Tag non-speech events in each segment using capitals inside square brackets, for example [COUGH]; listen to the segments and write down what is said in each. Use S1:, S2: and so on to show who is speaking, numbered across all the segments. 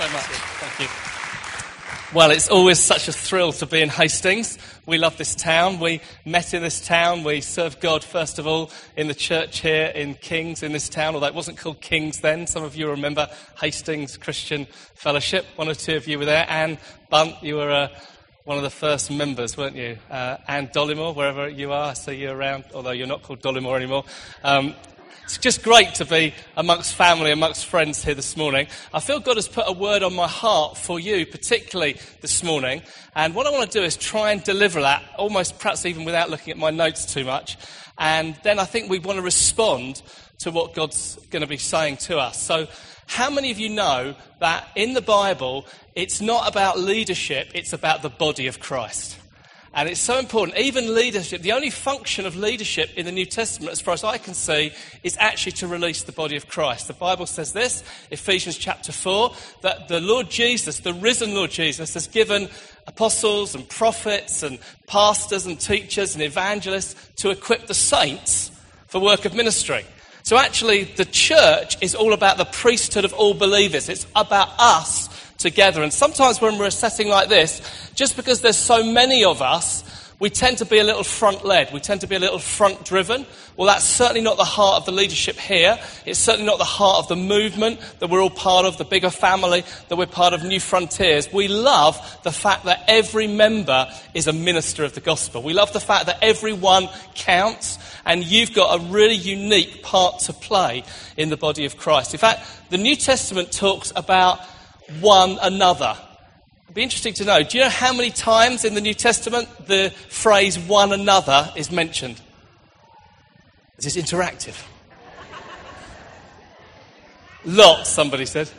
S1: so much. Thank you. Well, it's always such a thrill to be in Hastings. We love this town. We met in this town. We serve God, first of all, in the church here in Kings in this town, although it wasn't called Kings then. Some of you remember Hastings Christian Fellowship. One or two of you were there. Anne Bunt, you were uh, one of the first members, weren't you? Uh, Anne Dollymore, wherever you are, I see you around, although you're not called Dollymore anymore. Um, it's just great to be amongst family, amongst friends here this morning. I feel God has put a word on my heart for you, particularly this morning. And what I want to do is try and deliver that, almost perhaps even without looking at my notes too much. And then I think we want to respond to what God's going to be saying to us. So, how many of you know that in the Bible, it's not about leadership, it's about the body of Christ? And it's so important. Even leadership, the only function of leadership in the New Testament, as far as I can see, is actually to release the body of Christ. The Bible says this, Ephesians chapter 4, that the Lord Jesus, the risen Lord Jesus, has given apostles and prophets and pastors and teachers and evangelists to equip the saints for work of ministry. So actually, the church is all about the priesthood of all believers. It's about us together. And sometimes when we're assessing like this, just because there's so many of us, we tend to be a little front led. We tend to be a little front driven. Well, that's certainly not the heart of the leadership here. It's certainly not the heart of the movement that we're all part of, the bigger family that we're part of, New Frontiers. We love the fact that every member is a minister of the gospel. We love the fact that everyone counts and you've got a really unique part to play in the body of Christ. In fact, the New Testament talks about one another. It'd be interesting to know. Do you know how many times in the New Testament the phrase one another is mentioned? It's interactive. Lots, somebody said.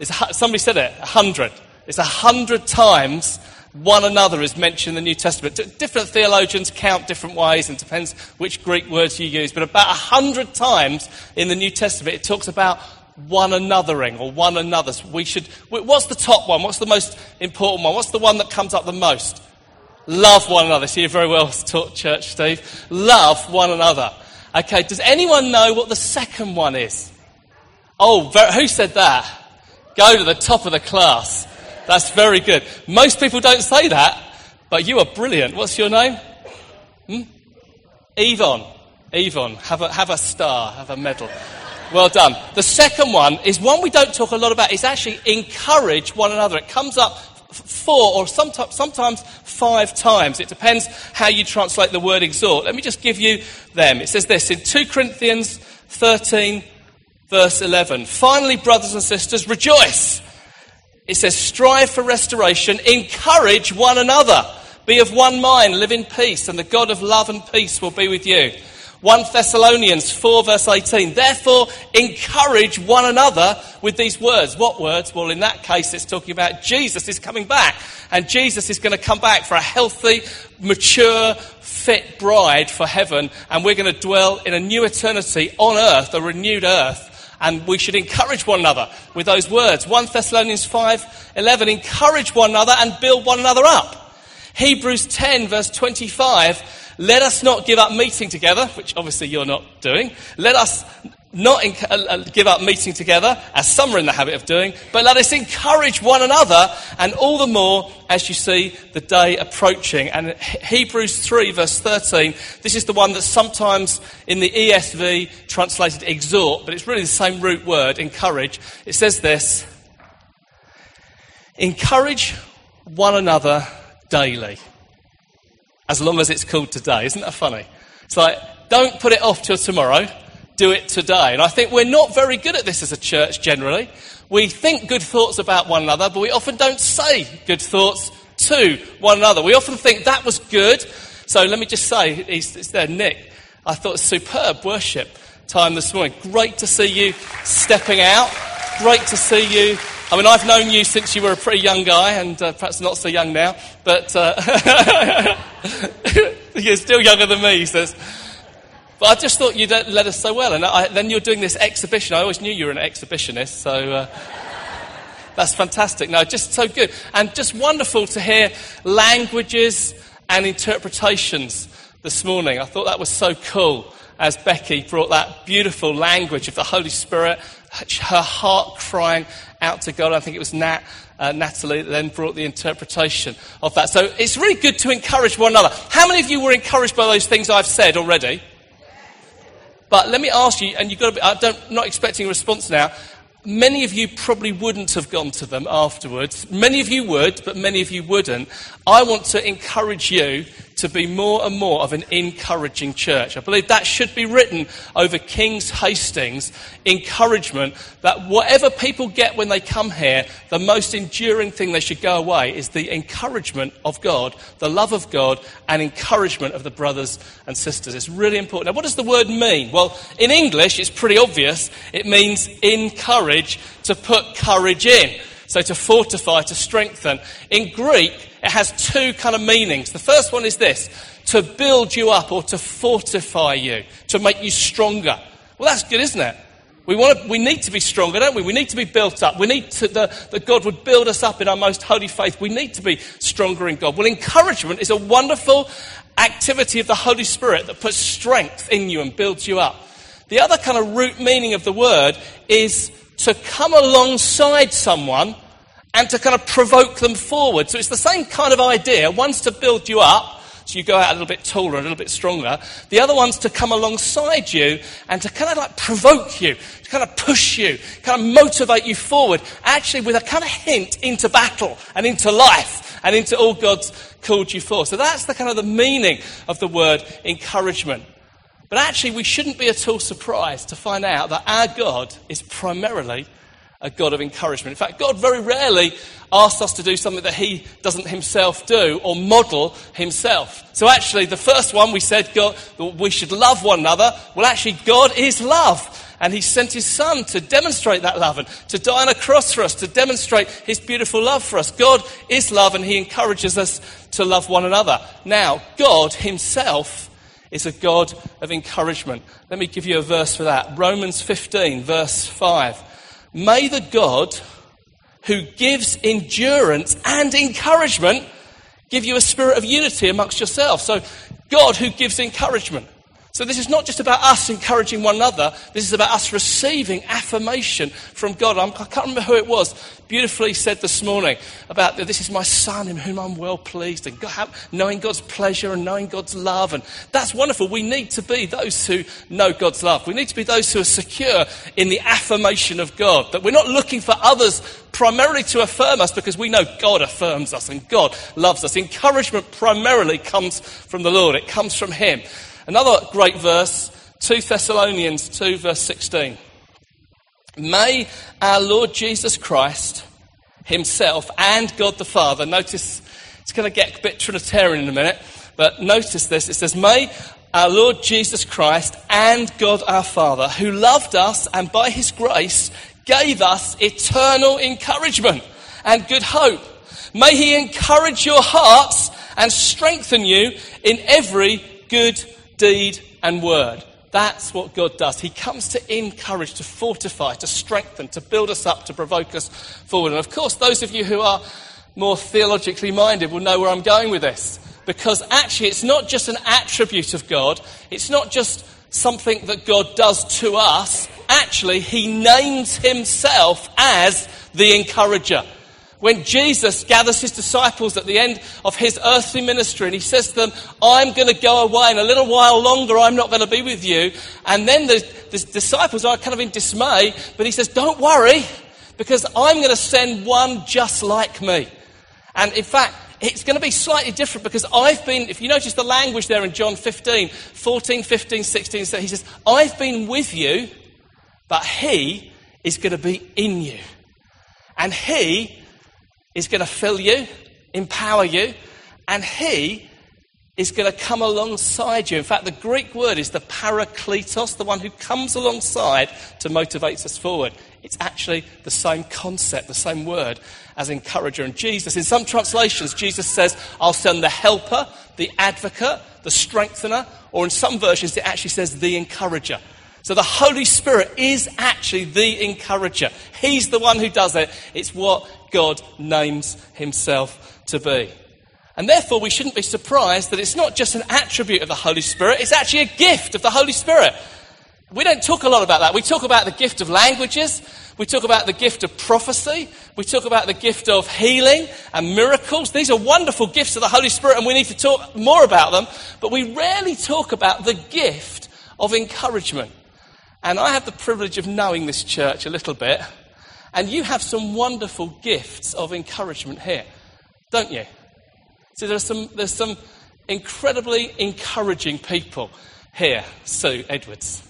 S1: It's somebody said it, a hundred. It's a hundred times one another is mentioned in the New Testament. Different theologians count different ways and depends which Greek words you use, but about a hundred times in the New Testament it talks about one anothering or one another's. We should, what's the top one? What's the most important one? What's the one that comes up the most? Love one another. See, you very well [LAUGHS] taught church, Steve. Love one another. Okay, does anyone know what the second one is? Oh, who said that? Go to the top of the class. That's very good. Most people don't say that, but you are brilliant. What's your name? Hmm? Yvonne. Yvonne. Have a, have a star, have a medal. Well done. The second one is one we don't talk a lot about. It's actually encourage one another. It comes up four or sometimes, sometimes five times. It depends how you translate the word exhort. Let me just give you them. It says this in 2 Corinthians 13, verse 11. Finally, brothers and sisters, rejoice. It says, strive for restoration, encourage one another, be of one mind, live in peace, and the God of love and peace will be with you. 1 Thessalonians 4, verse 18. Therefore, encourage one another with these words. What words? Well, in that case, it's talking about Jesus is coming back. And Jesus is going to come back for a healthy, mature, fit bride for heaven. And we're going to dwell in a new eternity on earth, a renewed earth. And we should encourage one another with those words. 1 Thessalonians 5, 11. Encourage one another and build one another up. Hebrews 10, verse 25 let us not give up meeting together, which obviously you're not doing. Let us not inc- uh, uh, give up meeting together, as some are in the habit of doing, but let us encourage one another, and all the more as you see the day approaching. And Hebrews 3, verse 13, this is the one that sometimes in the ESV translated exhort, but it's really the same root word, encourage. It says this Encourage one another daily as long as it's called today. Isn't that funny? It's like, don't put it off till tomorrow, do it today. And I think we're not very good at this as a church generally. We think good thoughts about one another, but we often don't say good thoughts to one another. We often think that was good. So let me just say, it's there, Nick. I thought superb worship time this morning. Great to see you stepping out. Great to see you I mean, I've known you since you were a pretty young guy, and uh, perhaps not so young now, but uh, [LAUGHS] you're still younger than me, he says. But I just thought you'd led us so well, and I, then you're doing this exhibition. I always knew you were an exhibitionist, so uh, that's fantastic. No, just so good, and just wonderful to hear languages and interpretations this morning. I thought that was so cool. as Becky brought that beautiful language of the Holy Spirit, her heart crying out to God. I think it was Nat, uh, Natalie that then brought the interpretation of that. So it's really good to encourage one another. How many of you were encouraged by those things I've said already? But let me ask you, and you've got to be, I don't, not expecting a response now. Many of you probably wouldn't have gone to them afterwards. Many of you would, but many of you wouldn't. I want to encourage you to be more and more of an encouraging church. I believe that should be written over King's Hastings encouragement that whatever people get when they come here, the most enduring thing they should go away is the encouragement of God, the love of God, and encouragement of the brothers and sisters. It's really important. Now, what does the word mean? Well, in English, it's pretty obvious. It means encourage, to put courage in. So to fortify, to strengthen. In Greek, it has two kind of meanings. The first one is this to build you up or to fortify you, to make you stronger. Well, that's good, isn't it? We, want to, we need to be stronger, don't we? We need to be built up. We need to, the, that God would build us up in our most holy faith. We need to be stronger in God. Well, encouragement is a wonderful activity of the Holy Spirit that puts strength in you and builds you up. The other kind of root meaning of the word is to come alongside someone and to kind of provoke them forward. So it's the same kind of idea. One's to build you up, so you go out a little bit taller, a little bit stronger. The other one's to come alongside you and to kind of like provoke you, to kind of push you, kind of motivate you forward, actually with a kind of hint into battle and into life and into all God's called you for. So that's the kind of the meaning of the word encouragement. But actually, we shouldn't be at all surprised to find out that our God is primarily a God of encouragement. In fact, God very rarely asks us to do something that He doesn't Himself do or model Himself. So, actually, the first one we said God, we should love one another. Well, actually, God is love. And He sent His Son to demonstrate that love and to die on a cross for us, to demonstrate His beautiful love for us. God is love and He encourages us to love one another. Now, God Himself is a God of encouragement. Let me give you a verse for that. Romans 15, verse 5. May the God who gives endurance and encouragement give you a spirit of unity amongst yourselves. So, God who gives encouragement. So this is not just about us encouraging one another. This is about us receiving affirmation from God. I'm, I can not remember who it was. Beautifully said this morning about this is my son in whom I'm well pleased and God, knowing God's pleasure and knowing God's love. And that's wonderful. We need to be those who know God's love. We need to be those who are secure in the affirmation of God. That we're not looking for others primarily to affirm us because we know God affirms us and God loves us. Encouragement primarily comes from the Lord. It comes from Him. Another great verse, 2 Thessalonians 2, verse 16. May our Lord Jesus Christ himself and God the Father, notice it's going to get a bit Trinitarian in a minute, but notice this. It says, May our Lord Jesus Christ and God our Father, who loved us and by his grace gave us eternal encouragement and good hope. May he encourage your hearts and strengthen you in every good deed, and word. That's what God does. He comes to encourage, to fortify, to strengthen, to build us up, to provoke us forward. And of course, those of you who are more theologically minded will know where I'm going with this. Because actually, it's not just an attribute of God, it's not just something that God does to us. Actually, He names Himself as the encourager. When Jesus gathers his disciples at the end of his earthly ministry and he says to them, I'm going to go away in a little while longer, I'm not going to be with you. And then the, the disciples are kind of in dismay, but he says, Don't worry, because I'm going to send one just like me. And in fact, it's going to be slightly different because I've been, if you notice the language there in John 15, 14, 15, 16, so he says, I've been with you, but he is going to be in you. And he is going to fill you, empower you, and He is going to come alongside you. In fact, the Greek word is the parakletos, the one who comes alongside to motivate us forward. It's actually the same concept, the same word as encourager. And Jesus, in some translations, Jesus says, I'll send the helper, the advocate, the strengthener, or in some versions, it actually says the encourager. So the Holy Spirit is actually the encourager. He's the one who does it. It's what God names himself to be. And therefore, we shouldn't be surprised that it's not just an attribute of the Holy Spirit, it's actually a gift of the Holy Spirit. We don't talk a lot about that. We talk about the gift of languages, we talk about the gift of prophecy, we talk about the gift of healing and miracles. These are wonderful gifts of the Holy Spirit, and we need to talk more about them, but we rarely talk about the gift of encouragement. And I have the privilege of knowing this church a little bit, and you have some wonderful gifts of encouragement here, don't you? So there's some, there's some incredibly encouraging people here. Sue Edwards,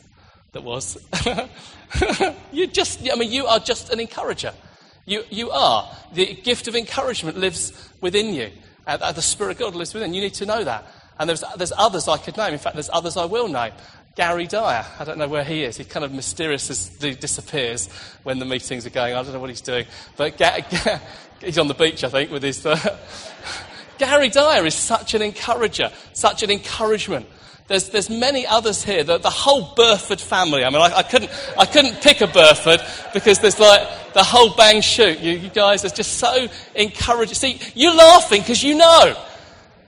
S1: that was. [LAUGHS] you just, I mean, you are just an encourager. You, you are. The gift of encouragement lives within you. Uh, the Spirit of God lives within. You You need to know that. And there's, there's others I could name. In fact, there's others I will name. Gary Dyer. I don't know where he is. He kind of mysteriously disappears when the meetings are going. I don't know what he's doing. But Ga- [LAUGHS] Ga- he's on the beach, I think, with his. Uh, [LAUGHS] Gary Dyer is such an encourager, such an encouragement. There's, there's many others here. The, the whole Burford family. I mean, I, I, couldn't, I couldn't pick a Burford because there's like the whole bang shoot. You, you guys are just so encouraging. See, you're laughing because you know.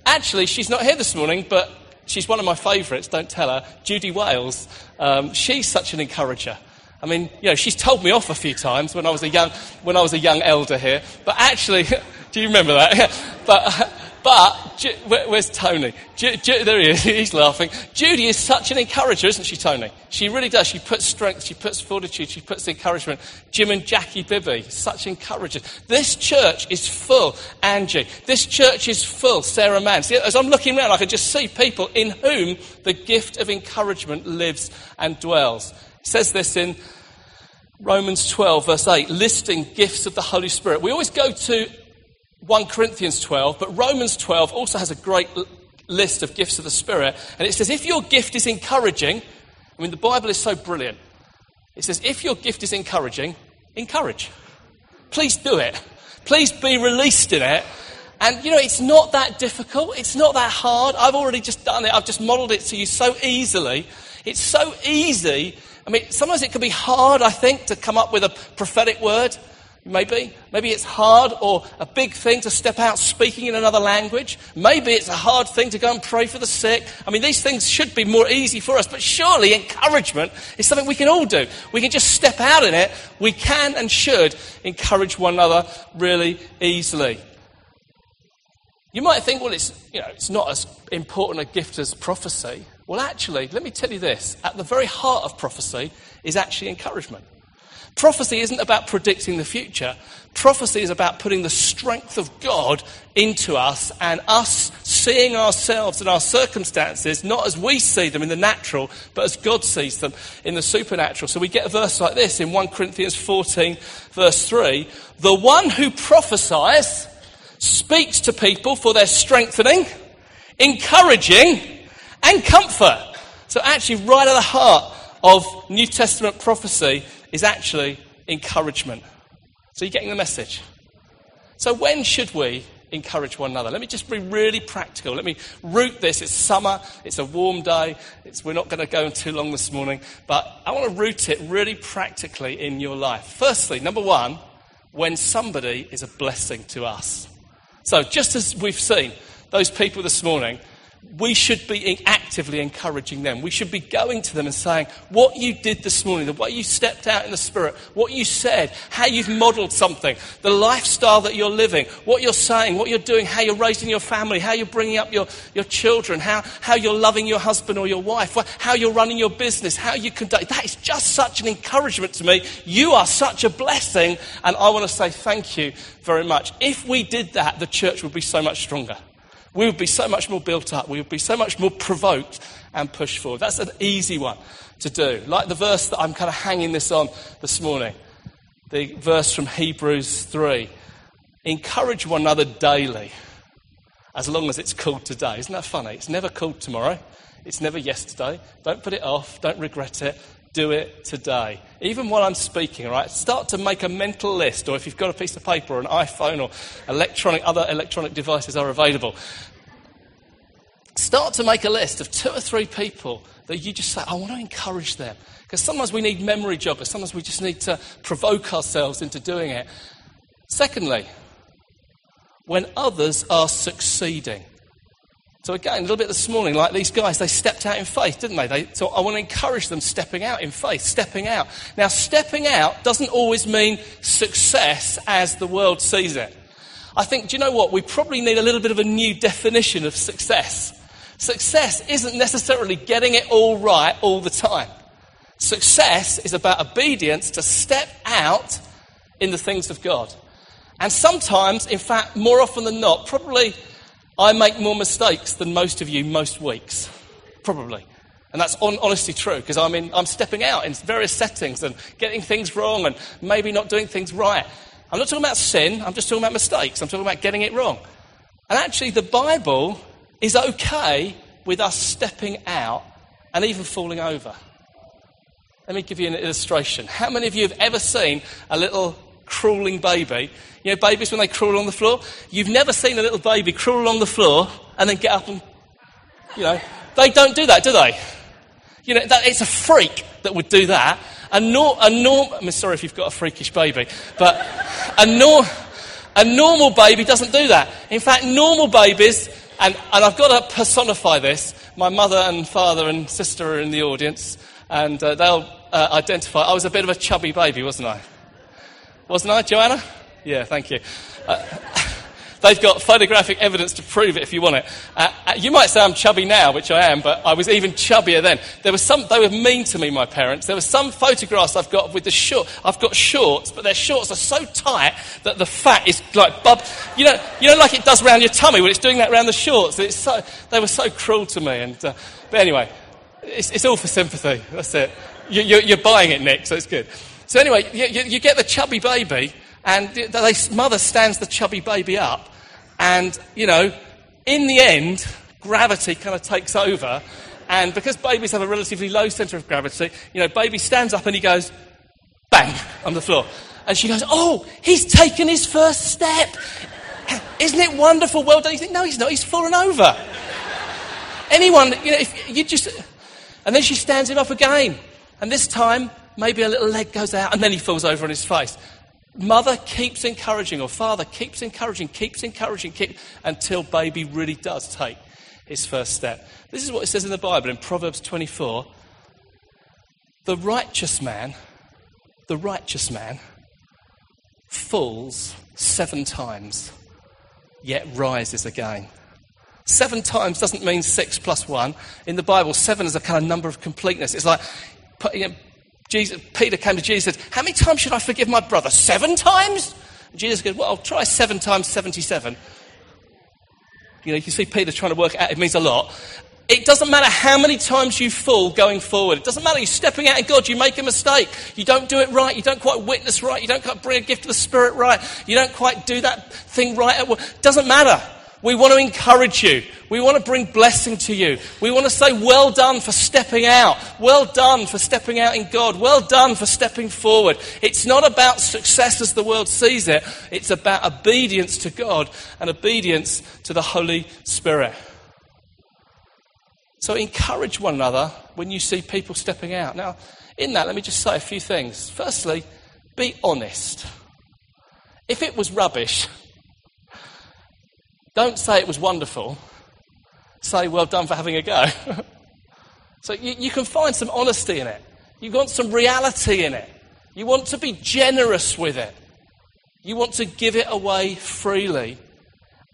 S1: Actually, she's not here this morning, but she's one of my favourites. Don't tell her. Judy Wales. Um, she's such an encourager. I mean, you know, she's told me off a few times when I was a young, when I was a young elder here. But actually, [LAUGHS] do you remember that? [LAUGHS] but, but, where's Tony? there he is, [LAUGHS] he's laughing. Judy is such an encourager, isn't she, Tony? She really does. She puts strength, she puts fortitude, she puts encouragement. Jim and Jackie Bibby, such encouragers. This church is full, Angie. This church is full, Sarah Mann. See, as I'm looking around, I can just see people in whom the gift of encouragement lives and dwells. It says this in Romans 12, verse 8, listing gifts of the Holy Spirit. We always go to 1 Corinthians 12, but Romans 12 also has a great list of gifts of the Spirit. And it says, if your gift is encouraging, I mean, the Bible is so brilliant. It says, if your gift is encouraging, encourage. Please do it. Please be released in it. And, you know, it's not that difficult. It's not that hard. I've already just done it. I've just modeled it to you so easily. It's so easy. I mean, sometimes it can be hard, I think, to come up with a prophetic word. Maybe. Maybe it's hard or a big thing to step out speaking in another language. Maybe it's a hard thing to go and pray for the sick. I mean, these things should be more easy for us, but surely encouragement is something we can all do. We can just step out in it. We can and should encourage one another really easily. You might think, well, it's, you know, it's not as important a gift as prophecy. Well, actually, let me tell you this at the very heart of prophecy is actually encouragement. Prophecy isn't about predicting the future. Prophecy is about putting the strength of God into us and us seeing ourselves and our circumstances not as we see them in the natural, but as God sees them in the supernatural. So we get a verse like this in 1 Corinthians 14, verse 3 The one who prophesies speaks to people for their strengthening, encouraging, and comfort. So, actually, right at the heart of New Testament prophecy is actually encouragement. So you're getting the message. So when should we encourage one another? Let me just be really practical. Let me root this. It's summer. It's a warm day. It's, we're not going to go too long this morning, but I want to root it really practically in your life. Firstly, number one, when somebody is a blessing to us. So just as we've seen those people this morning we should be actively encouraging them. We should be going to them and saying, What you did this morning, the way you stepped out in the Spirit, what you said, how you've modeled something, the lifestyle that you're living, what you're saying, what you're doing, how you're raising your family, how you're bringing up your, your children, how, how you're loving your husband or your wife, how you're running your business, how you conduct. That is just such an encouragement to me. You are such a blessing, and I want to say thank you very much. If we did that, the church would be so much stronger we would be so much more built up. We would be so much more provoked and pushed forward. That's an easy one to do. Like the verse that I'm kind of hanging this on this morning, the verse from Hebrews 3 encourage one another daily, as long as it's called today. Isn't that funny? It's never called tomorrow, it's never yesterday. Don't put it off, don't regret it do it today. Even while I'm speaking, all right? Start to make a mental list, or if you've got a piece of paper or an iPhone or electronic, other electronic devices are available. Start to make a list of two or three people that you just say, I want to encourage them. Because sometimes we need memory joggers, sometimes we just need to provoke ourselves into doing it. Secondly, when others are succeeding. So, again, a little bit this morning, like these guys, they stepped out in faith, didn't they? they? So, I want to encourage them stepping out in faith, stepping out. Now, stepping out doesn't always mean success as the world sees it. I think, do you know what? We probably need a little bit of a new definition of success. Success isn't necessarily getting it all right all the time. Success is about obedience to step out in the things of God. And sometimes, in fact, more often than not, probably I make more mistakes than most of you most weeks. Probably. And that's on, honestly true because I'm, I'm stepping out in various settings and getting things wrong and maybe not doing things right. I'm not talking about sin, I'm just talking about mistakes. I'm talking about getting it wrong. And actually, the Bible is okay with us stepping out and even falling over. Let me give you an illustration. How many of you have ever seen a little crawling baby? You know, babies when they crawl on the floor? You've never seen a little baby crawl along the floor and then get up and, you know, they don't do that, do they? You know, that, it's a freak that would do that. A, nor, a norm, I'm sorry if you've got a freakish baby, but a, nor, a normal baby doesn't do that. In fact, normal babies, and, and I've got to personify this. My mother and father and sister are in the audience, and uh, they'll uh, identify. I was a bit of a chubby baby, wasn't I? Wasn't I, Joanna? Yeah, thank you. Uh, they've got photographic evidence to prove it if you want it. Uh, uh, you might say I'm chubby now, which I am, but I was even chubbier then. There was some, they were mean to me, my parents. There were some photographs I've got with the short, I've got shorts, but their shorts are so tight that the fat is like bub, you know, you know, like it does around your tummy when it's doing that around the shorts. It's so, they were so cruel to me. And, uh, but anyway, it's, it's all for sympathy. That's it. You, are buying it, Nick, so it's good. So anyway, you, you, you get the chubby baby, and the mother stands the chubby baby up, and, you know, in the end, gravity kind of takes over, and because babies have a relatively low centre of gravity, you know, baby stands up and he goes, bang, on the floor. And she goes, oh, he's taken his first step. Isn't it wonderful? Well done. You think, no, he's not. He's fallen over. Anyone, you know, if you just... And then she stands him up again. And this time, maybe a little leg goes out and then he falls over on his face. Mother keeps encouraging, or father keeps encouraging, keeps encouraging, keep, until baby really does take his first step. This is what it says in the Bible in Proverbs 24. The righteous man, the righteous man, falls seven times, yet rises again. Seven times doesn't mean six plus one. In the Bible, seven is a kind of number of completeness. It's like Jesus, Peter came to Jesus and said, How many times should I forgive my brother? Seven times? And Jesus said, Well, I'll try seven times 77. You know, you see Peter trying to work out, it means a lot. It doesn't matter how many times you fall going forward. It doesn't matter. You're stepping out in God. You make a mistake. You don't do it right. You don't quite witness right. You don't quite bring a gift of the Spirit right. You don't quite do that thing right. It doesn't matter. We want to encourage you. We want to bring blessing to you. We want to say, well done for stepping out. Well done for stepping out in God. Well done for stepping forward. It's not about success as the world sees it. It's about obedience to God and obedience to the Holy Spirit. So encourage one another when you see people stepping out. Now, in that, let me just say a few things. Firstly, be honest. If it was rubbish, don't say it was wonderful. Say, well done for having a go. [LAUGHS] so you, you can find some honesty in it. You want some reality in it. You want to be generous with it. You want to give it away freely.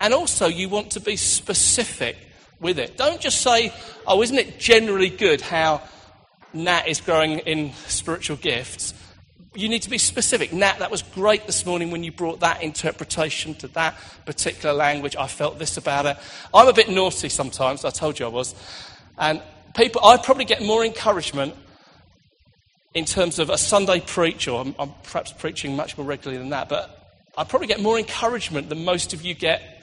S1: And also, you want to be specific with it. Don't just say, oh, isn't it generally good how Nat is growing in spiritual gifts? You need to be specific. Nat, that was great this morning when you brought that interpretation to that particular language. I felt this about it. I'm a bit naughty sometimes, I told you I was. And people, I probably get more encouragement in terms of a Sunday preach, or I'm, I'm perhaps preaching much more regularly than that, but I probably get more encouragement than most of you get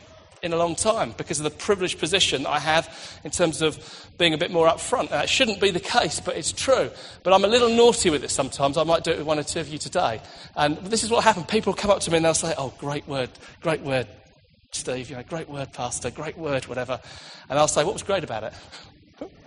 S1: in a long time because of the privileged position I have in terms of being a bit more upfront. That shouldn't be the case, but it's true. But I'm a little naughty with it sometimes. I might do it with one or two of you today. And this is what happened. People come up to me and they'll say, Oh, great word, great word, Steve, you know, great word, Pastor, great word, whatever. And I'll say, What was great about it?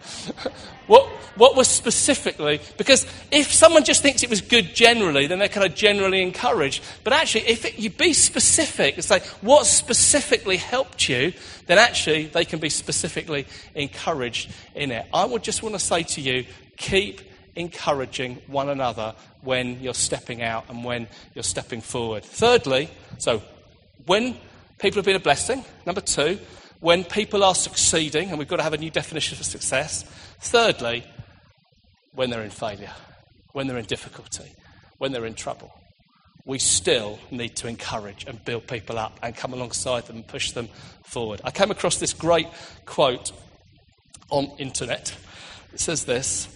S1: [LAUGHS] what, what was specifically, because if someone just thinks it was good generally, then they're kind of generally encouraged. But actually, if it, you be specific and say what specifically helped you, then actually they can be specifically encouraged in it. I would just want to say to you, keep encouraging one another when you're stepping out and when you're stepping forward. Thirdly, so when people have been a blessing, number two, when people are succeeding, and we've got to have a new definition for success. Thirdly, when they're in failure, when they're in difficulty, when they're in trouble. We still need to encourage and build people up and come alongside them and push them forward. I came across this great quote on internet. It says this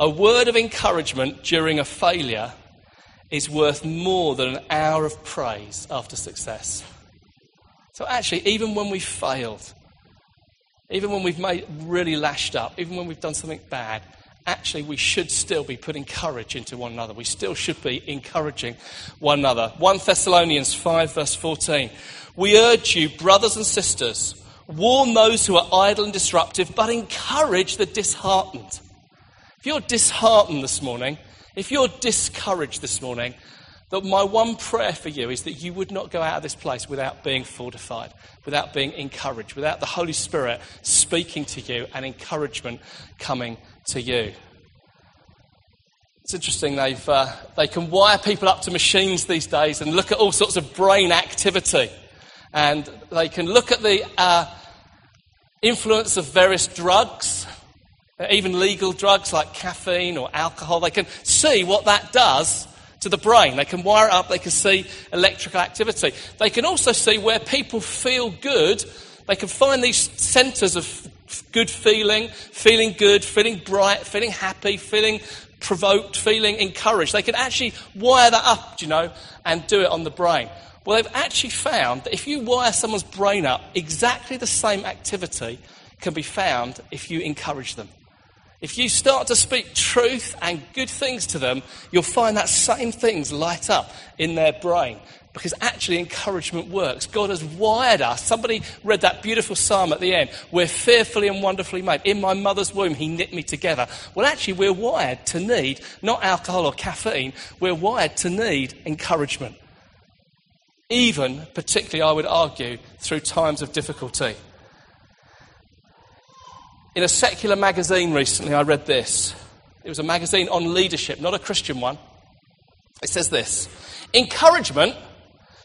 S1: a word of encouragement during a failure is worth more than an hour of praise after success. So, actually, even when we've failed, even when we've made really lashed up, even when we've done something bad, actually, we should still be putting courage into one another. We still should be encouraging one another. 1 Thessalonians 5, verse 14. We urge you, brothers and sisters, warn those who are idle and disruptive, but encourage the disheartened. If you're disheartened this morning, if you're discouraged this morning, that my one prayer for you is that you would not go out of this place without being fortified, without being encouraged, without the Holy Spirit speaking to you and encouragement coming to you. It's interesting, they've, uh, they can wire people up to machines these days and look at all sorts of brain activity. And they can look at the uh, influence of various drugs even legal drugs like caffeine or alcohol, they can see what that does to the brain. They can wire it up, they can see electrical activity. They can also see where people feel good. They can find these centers of good feeling, feeling good, feeling bright, feeling happy, feeling provoked, feeling encouraged. They can actually wire that up, you know, and do it on the brain. Well, they've actually found that if you wire someone's brain up, exactly the same activity can be found if you encourage them. If you start to speak truth and good things to them, you'll find that same things light up in their brain. Because actually, encouragement works. God has wired us. Somebody read that beautiful psalm at the end. We're fearfully and wonderfully made. In my mother's womb, He knit me together. Well, actually, we're wired to need not alcohol or caffeine, we're wired to need encouragement. Even, particularly, I would argue, through times of difficulty. In a secular magazine recently, I read this. It was a magazine on leadership, not a Christian one. It says this Encouragement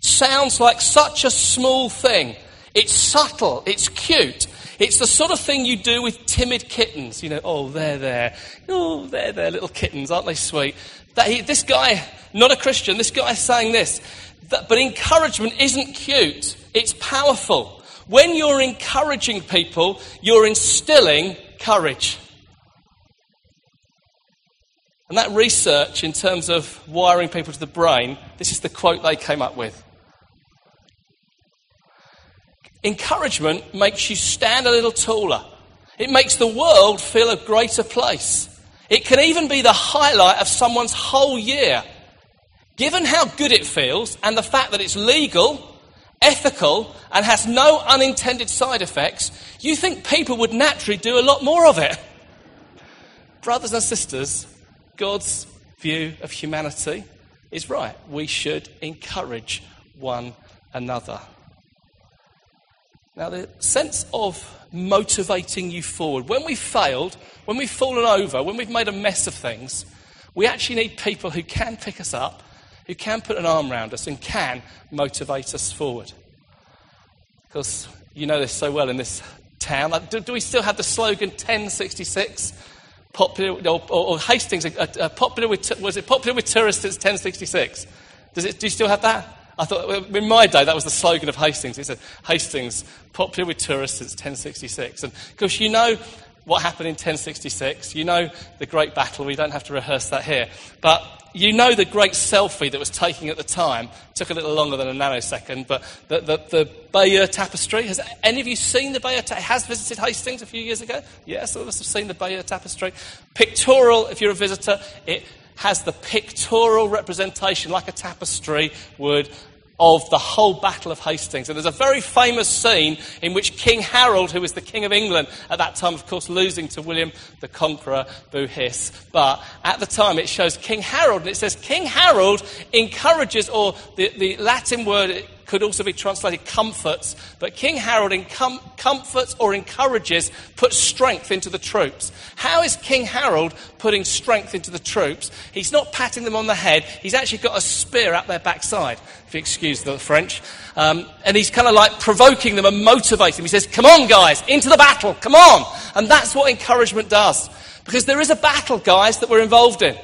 S1: sounds like such a small thing. It's subtle, it's cute. It's the sort of thing you do with timid kittens. You know, oh, they're there. Oh, they're there, little kittens, aren't they sweet? That this guy, not a Christian, this guy is saying this. That, but encouragement isn't cute, it's powerful. When you're encouraging people, you're instilling courage. And that research, in terms of wiring people to the brain, this is the quote they came up with. Encouragement makes you stand a little taller. It makes the world feel a greater place. It can even be the highlight of someone's whole year. Given how good it feels and the fact that it's legal ethical, and has no unintended side effects, you think people would naturally do a lot more of it. Brothers and sisters, God's view of humanity is right. We should encourage one another. Now, the sense of motivating you forward, when we've failed, when we've fallen over, when we've made a mess of things, we actually need people who can pick us up who can put an arm around us and can motivate us forward. Because you know this so well in this town. Do, do we still have the slogan 1066? Popular, or, or Hastings, uh, uh, popular with, was it popular with tourists since 1066? Does it, do you still have that? I thought, in my day, that was the slogan of Hastings. It said, Hastings, popular with tourists since 1066. And of course, you know what happened in 1066. You know the great battle. We don't have to rehearse that here. But you know the great selfie that was taken at the time. It took a little longer than a nanosecond, but the, the, the Bayeux Tapestry. Has any of you seen the Bayeux Tapestry? Has visited Hastings a few years ago? Yes, some of us have seen the Bayeux Tapestry. Pictorial, if you're a visitor, it has the pictorial representation like a tapestry would of the whole Battle of Hastings. And there's a very famous scene in which King Harold, who was the King of England at that time, of course, losing to William the Conqueror, boo hiss, but at the time it shows King Harold, and it says King Harold encourages, or the, the Latin word could also be translated comforts, but King Harold com- comforts or encourages, puts strength into the troops. How is King Harold putting strength into the troops? He's not patting them on the head, he's actually got a spear up their backside, if you excuse the French. Um, and he's kind of like provoking them and motivating them. He says, Come on, guys, into the battle, come on. And that's what encouragement does. Because there is a battle, guys, that we're involved in.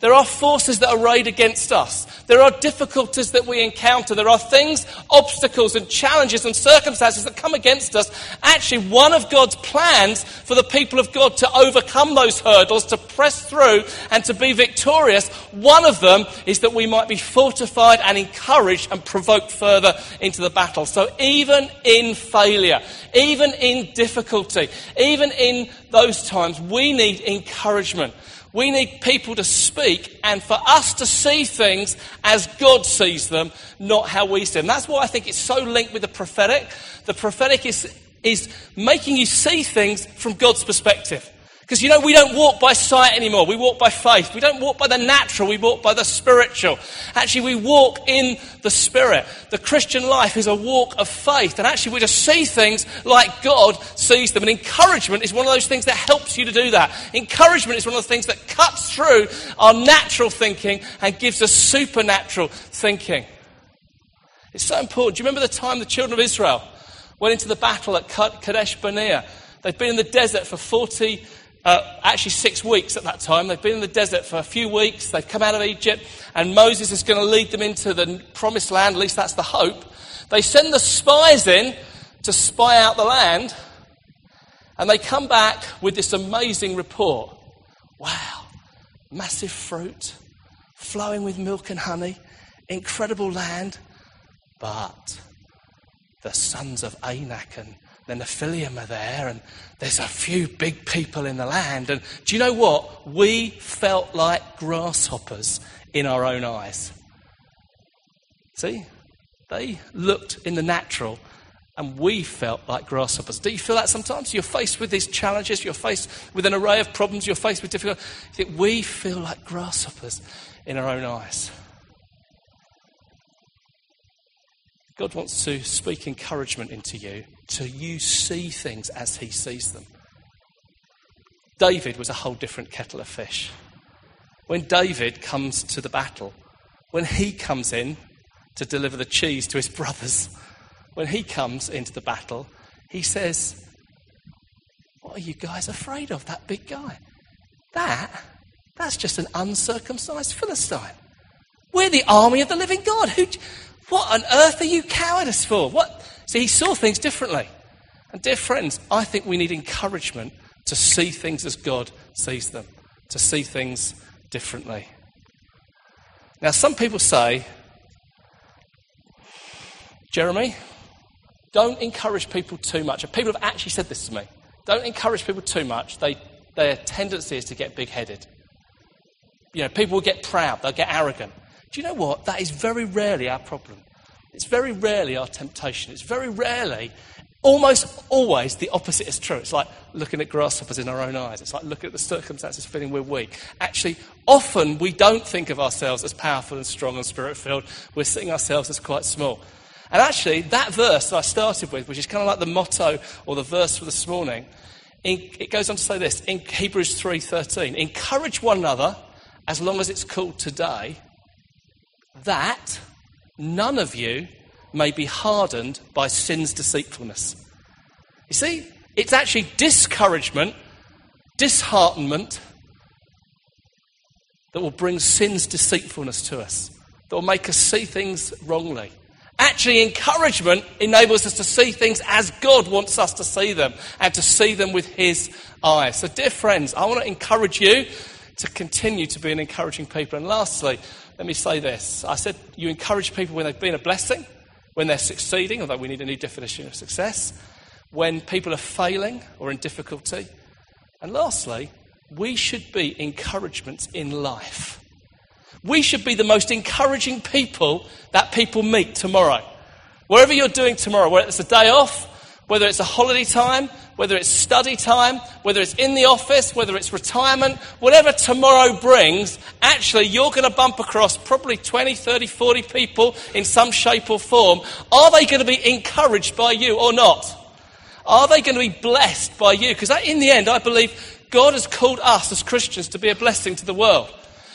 S1: There are forces that are arrayed against us. There are difficulties that we encounter. There are things, obstacles, and challenges and circumstances that come against us. Actually, one of God's plans for the people of God to overcome those hurdles, to press through, and to be victorious, one of them is that we might be fortified and encouraged and provoked further into the battle. So, even in failure, even in difficulty, even in those times, we need encouragement. We need people to speak and for us to see things as God sees them, not how we see them. That's why I think it's so linked with the prophetic. The prophetic is, is making you see things from God's perspective. Because you know, we don't walk by sight anymore. We walk by faith. We don't walk by the natural. We walk by the spiritual. Actually, we walk in the spirit. The Christian life is a walk of faith. And actually, we just see things like God sees them. And encouragement is one of those things that helps you to do that. Encouragement is one of the things that cuts through our natural thinking and gives us supernatural thinking. It's so important. Do you remember the time the children of Israel went into the battle at Kadesh Barnea? They'd been in the desert for 40 uh, actually six weeks at that time. They've been in the desert for a few weeks. They've come out of Egypt, and Moses is going to lead them into the promised land. At least that's the hope. They send the spies in to spy out the land, and they come back with this amazing report. Wow, massive fruit, flowing with milk and honey, incredible land, but the sons of Anak and the Nephilim are there, and there's a few big people in the land. And do you know what? We felt like grasshoppers in our own eyes. See? They looked in the natural, and we felt like grasshoppers. Do you feel that sometimes? You're faced with these challenges, you're faced with an array of problems, you're faced with difficulties. We feel like grasshoppers in our own eyes. God wants to speak encouragement into you, to you see things as He sees them. David was a whole different kettle of fish. When David comes to the battle, when he comes in to deliver the cheese to his [LAUGHS] brothers, when he comes into the battle, he says, What are you guys afraid of, that big guy? That, that's just an uncircumcised Philistine. We're the army of the living God. Who, what on earth are you cowardice for? What? See, he saw things differently. And, dear friends, I think we need encouragement to see things as God sees them, to see things differently. Now, some people say, Jeremy, don't encourage people too much. And People have actually said this to me. Don't encourage people too much. They, their tendency is to get big headed. You know, people will get proud, they'll get arrogant. Do you know what? That is very rarely our problem. It's very rarely our temptation. It's very rarely, almost always, the opposite is true. It's like looking at grasshoppers in our own eyes. It's like looking at the circumstances, feeling we're weak. Actually, often we don't think of ourselves as powerful and strong and spirit filled. We're seeing ourselves as quite small. And actually, that verse that I started with, which is kind of like the motto or the verse for this morning, it goes on to say this in Hebrews 3:13, encourage one another as long as it's called today that none of you may be hardened by sin's deceitfulness. You see, it's actually discouragement, disheartenment that will bring sin's deceitfulness to us, that will make us see things wrongly. Actually, encouragement enables us to see things as God wants us to see them and to see them with His eyes. So, dear friends, I want to encourage you to continue to be an encouraging people. And lastly, let me say this. I said you encourage people when they've been a blessing, when they're succeeding, although we need a new definition of success, when people are failing or in difficulty. And lastly, we should be encouragements in life. We should be the most encouraging people that people meet tomorrow. Wherever you're doing tomorrow, whether it's a day off, whether it's a holiday time, whether it's study time, whether it's in the office, whether it's retirement, whatever tomorrow brings, actually you're going to bump across probably 20, 30, 40 people in some shape or form. Are they going to be encouraged by you or not? Are they going to be blessed by you? Because in the end, I believe God has called us as Christians to be a blessing to the world.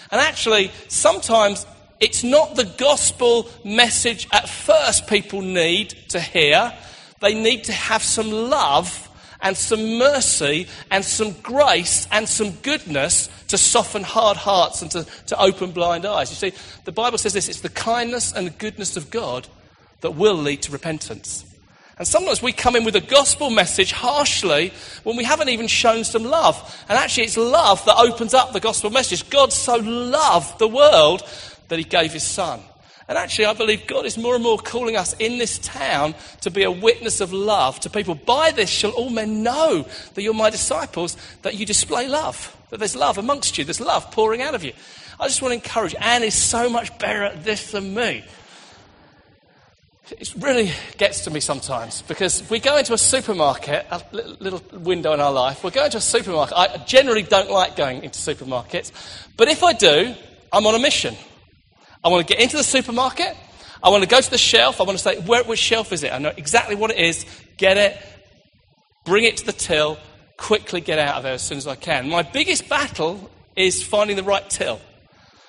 S1: And actually, sometimes it's not the gospel message at first people need to hear. They need to have some love and some mercy and some grace and some goodness to soften hard hearts and to, to open blind eyes. You see, the Bible says this it's the kindness and the goodness of God that will lead to repentance. And sometimes we come in with a gospel message harshly when we haven't even shown some love. And actually, it's love that opens up the gospel message. God so loved the world that he gave his son. And actually, I believe God is more and more calling us in this town to be a witness of love to people. By this shall all men know that you're my disciples, that you display love, that there's love amongst you, there's love pouring out of you. I just want to encourage. Anne is so much better at this than me. It really gets to me sometimes because we go into a supermarket, a little window in our life. We're going to a supermarket. I generally don't like going into supermarkets, but if I do, I'm on a mission. I want to get into the supermarket. I want to go to the shelf. I want to say, where, which shelf is it? I know exactly what it is. Get it. Bring it to the till. Quickly get out of there as soon as I can. My biggest battle is finding the right till.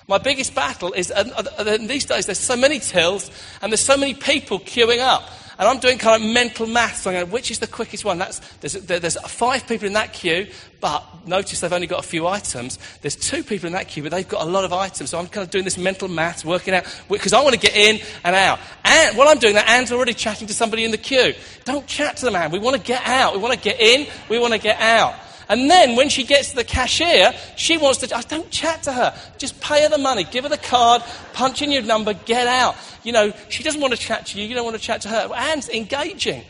S1: My biggest battle is, and these days there's so many tills and there's so many people queuing up. And I'm doing kind of mental maths. I'm going, which is the quickest one? That's, there's, there's five people in that queue, but notice they've only got a few items. There's two people in that queue, but they've got a lot of items. So I'm kind of doing this mental maths, working out, because I want to get in and out. And while I'm doing that, Anne's already chatting to somebody in the queue. Don't chat to the man. We want to get out. We want to get in. We want to get out. And then when she gets to the cashier, she wants to, I don't chat to her. Just pay her the money, give her the card, punch in your number, get out. You know, she doesn't want to chat to you, you don't want to chat to her. Anne's engaging.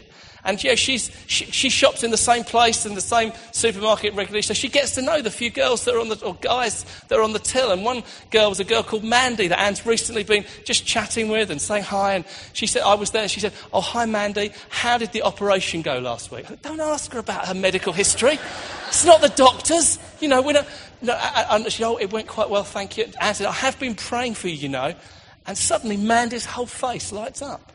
S1: And yeah, she's, she, she, shops in the same place in the same supermarket regularly, so she gets to know the few girls that are on the, or guys that are on the till. And one girl was a girl called Mandy that Anne's recently been just chatting with and saying hi. And she said, I was there. She said, Oh, hi, Mandy. How did the operation go last week? Don't ask her about her medical history. It's not the doctors. You know, we don't. No, and she, oh, it went quite well, thank you. Anne said, I have been praying for you, you know. And suddenly Mandy's whole face lights up.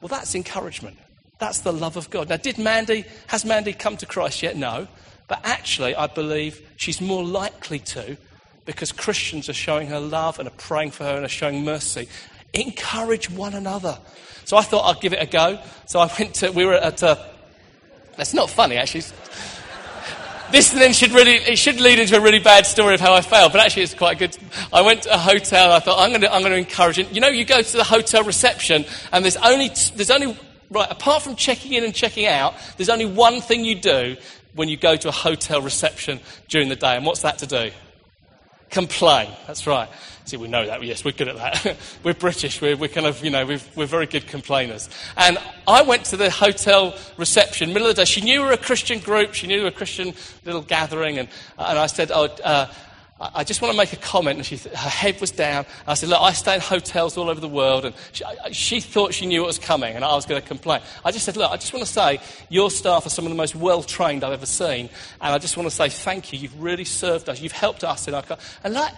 S1: Well, that's encouragement. That's the love of God. Now, did Mandy, has Mandy come to Christ yet? No. But actually, I believe she's more likely to because Christians are showing her love and are praying for her and are showing mercy. Encourage one another. So I thought I'd give it a go. So I went to, we were at a, that's not funny actually. This then should really, it should lead into a really bad story of how I failed, but actually it's quite good. I went to a hotel I thought, I'm going to, I'm going to encourage it. You know, you go to the hotel reception and there's only, there's only Right, apart from checking in and checking out, there's only one thing you do when you go to a hotel reception during the day. And what's that to do? Complain. That's right. See, we know that. Yes, we're good at that. [LAUGHS] we're British. We're, we're kind of, you know, we are very good complainers. And I went to the hotel reception, middle of the day. She knew we were a Christian group. She knew we were a Christian little gathering. And, and I said, oh, uh, I just want to make a comment. And she, her head was down. I said, Look, I stay in hotels all over the world. And she, she, thought she knew what was coming, and I was going to complain. I just said, Look, I just want to say your staff are some of the most well trained I've ever seen. And I just want to say thank you. You've really served us. You've helped us in our car. And like,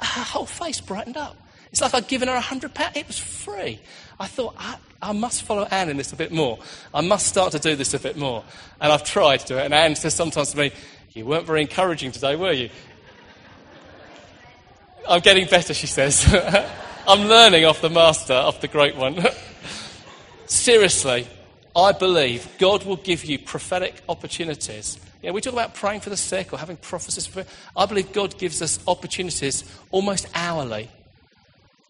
S1: her whole face brightened up. It's like I'd given her a hundred pounds. It was free. I thought, I, I, must follow Anne in this a bit more. I must start to do this a bit more. And I've tried to do it. And Anne says sometimes to me, You weren't very encouraging today, were you? I'm getting better, she says. [LAUGHS] I'm learning off the master, off the great one. [LAUGHS] Seriously, I believe God will give you prophetic opportunities. You know, we talk about praying for the sick or having prophecies. I believe God gives us opportunities almost hourly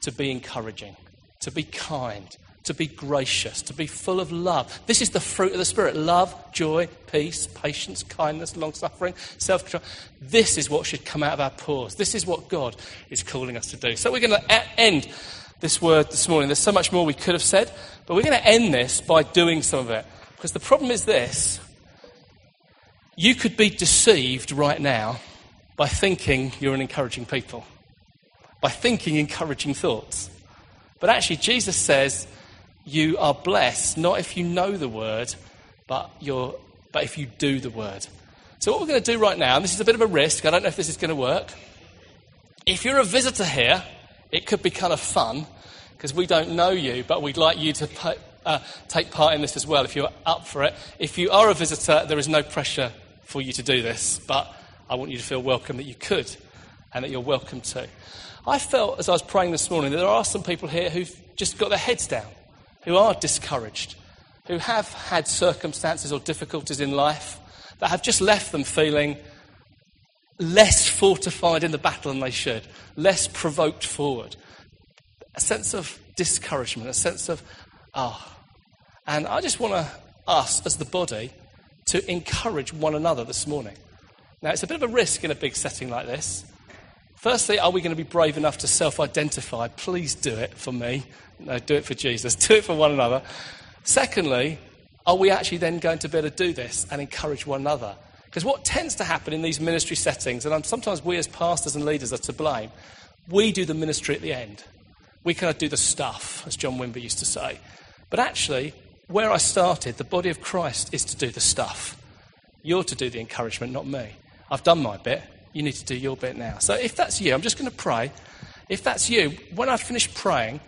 S1: to be encouraging, to be kind, to be gracious, to be full of love. This is the fruit of the Spirit love, joy, peace, patience, kindness, long suffering, self control. This is what should come out of our pores. This is what God is calling us to do. So we're going to end this word this morning. There's so much more we could have said, but we're going to end this by doing some of it. Because the problem is this you could be deceived right now by thinking you're an encouraging people. by thinking encouraging thoughts. But actually, Jesus says, You are blessed, not if you know the word, but, you're, but if you do the word. So, what we're going to do right now, and this is a bit of a risk, I don't know if this is going to work. If you're a visitor here, it could be kind of fun because we don't know you, but we'd like you to pay, uh, take part in this as well if you're up for it. If you are a visitor, there is no pressure for you to do this, but I want you to feel welcome that you could and that you're welcome to. I felt as I was praying this morning that there are some people here who've just got their heads down, who are discouraged, who have had circumstances or difficulties in life that have just left them feeling less fortified in the battle than they should, less provoked forward. A sense of discouragement, a sense of, ah. Oh. And I just want to, us as the body, to encourage one another this morning. Now, it's a bit of a risk in a big setting like this. Firstly, are we going to be brave enough to self identify? Please do it for me. No, do it for Jesus. [LAUGHS] Do it for one another. Secondly, are we actually then going to be able to do this and encourage one another? Because what tends to happen in these ministry settings, and sometimes we as pastors and leaders are to blame, we do the ministry at the end. We kind of do the stuff, as John Wimber used to say. But actually, where I started, the body of Christ is to do the stuff. You're to do the encouragement, not me. I've done my bit. You need to do your bit now. So if that's you, I'm just going to pray. If that's you, when I finish praying,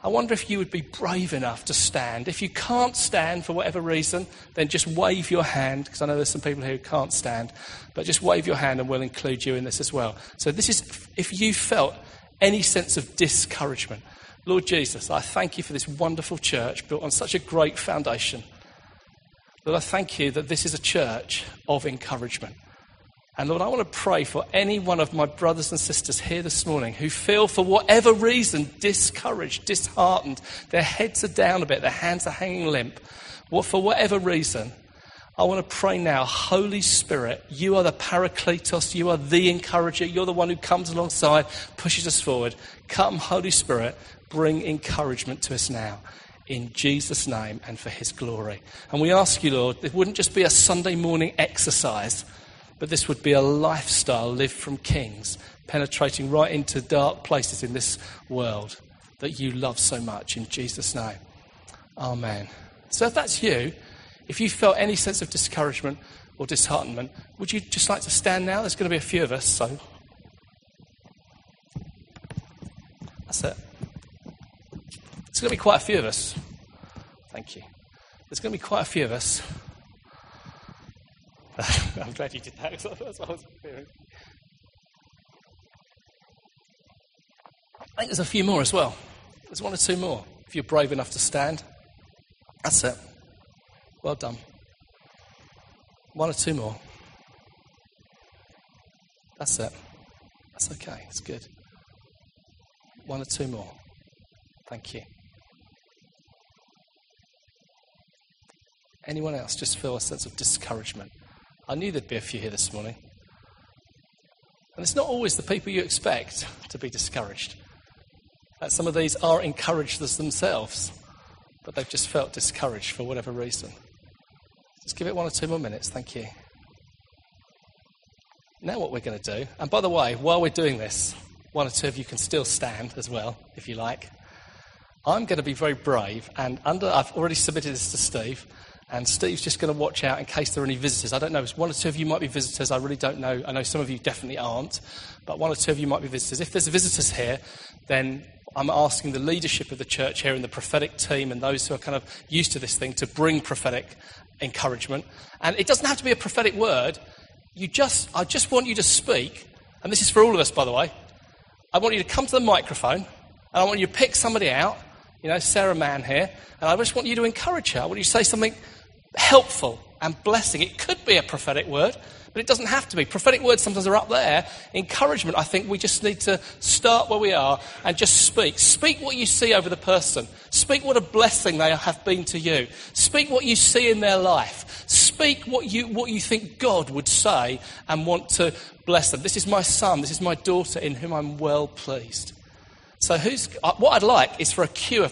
S1: I wonder if you would be brave enough to stand. If you can't stand for whatever reason, then just wave your hand, because I know there's some people here who can't stand, but just wave your hand and we'll include you in this as well. So, this is if you felt any sense of discouragement. Lord Jesus, I thank you for this wonderful church built on such a great foundation. Lord, I thank you that this is a church of encouragement. And Lord, I want to pray for any one of my brothers and sisters here this morning who feel, for whatever reason, discouraged, disheartened. Their heads are down a bit, their hands are hanging limp. For whatever reason, I want to pray now, Holy Spirit, you are the Parakletos, you are the encourager, you're the one who comes alongside, pushes us forward. Come, Holy Spirit, bring encouragement to us now. In Jesus' name and for his glory. And we ask you, Lord, it wouldn't just be a Sunday morning exercise but this would be a lifestyle lived from kings, penetrating right into dark places in this world that you love so much. In Jesus' name. Amen. So if that's you, if you felt any sense of discouragement or disheartenment, would you just like to stand now? There's going to be a few of us, so. That's it. There's going to be quite a few of us. Thank you. There's going to be quite a few of us [LAUGHS] I'm glad you did that. That's what I was fearing. I think there's a few more as well. There's one or two more. If you're brave enough to stand, that's it. Well done. One or two more. That's it. That's okay. It's good. One or two more. Thank you. Anyone else just feel a sense of discouragement? I knew there'd be a few here this morning. And it's not always the people you expect to be discouraged. Some of these are encouragers themselves, but they've just felt discouraged for whatever reason. Just give it one or two more minutes. Thank you. Now, what we're going to do, and by the way, while we're doing this, one or two of you can still stand as well, if you like. I'm going to be very brave, and under, I've already submitted this to Steve. And Steve's just going to watch out in case there are any visitors. I don't know, one or two of you might be visitors. I really don't know. I know some of you definitely aren't, but one or two of you might be visitors. If there's visitors here, then I'm asking the leadership of the church here and the prophetic team and those who are kind of used to this thing to bring prophetic encouragement. And it doesn't have to be a prophetic word. You just, I just want you to speak, and this is for all of us, by the way. I want you to come to the microphone, and I want you to pick somebody out. You know, Sarah Mann here, and I just want you to encourage her. I want you to say something helpful and blessing. It could be a prophetic word, but it doesn't have to be. Prophetic words sometimes are up there. Encouragement, I think we just need to start where we are and just speak. Speak what you see over the person. Speak what a blessing they have been to you. Speak what you see in their life. Speak what you, what you think God would say and want to bless them. This is my son. This is my daughter in whom I'm well pleased. So, who's, uh, what I'd like is for a queue of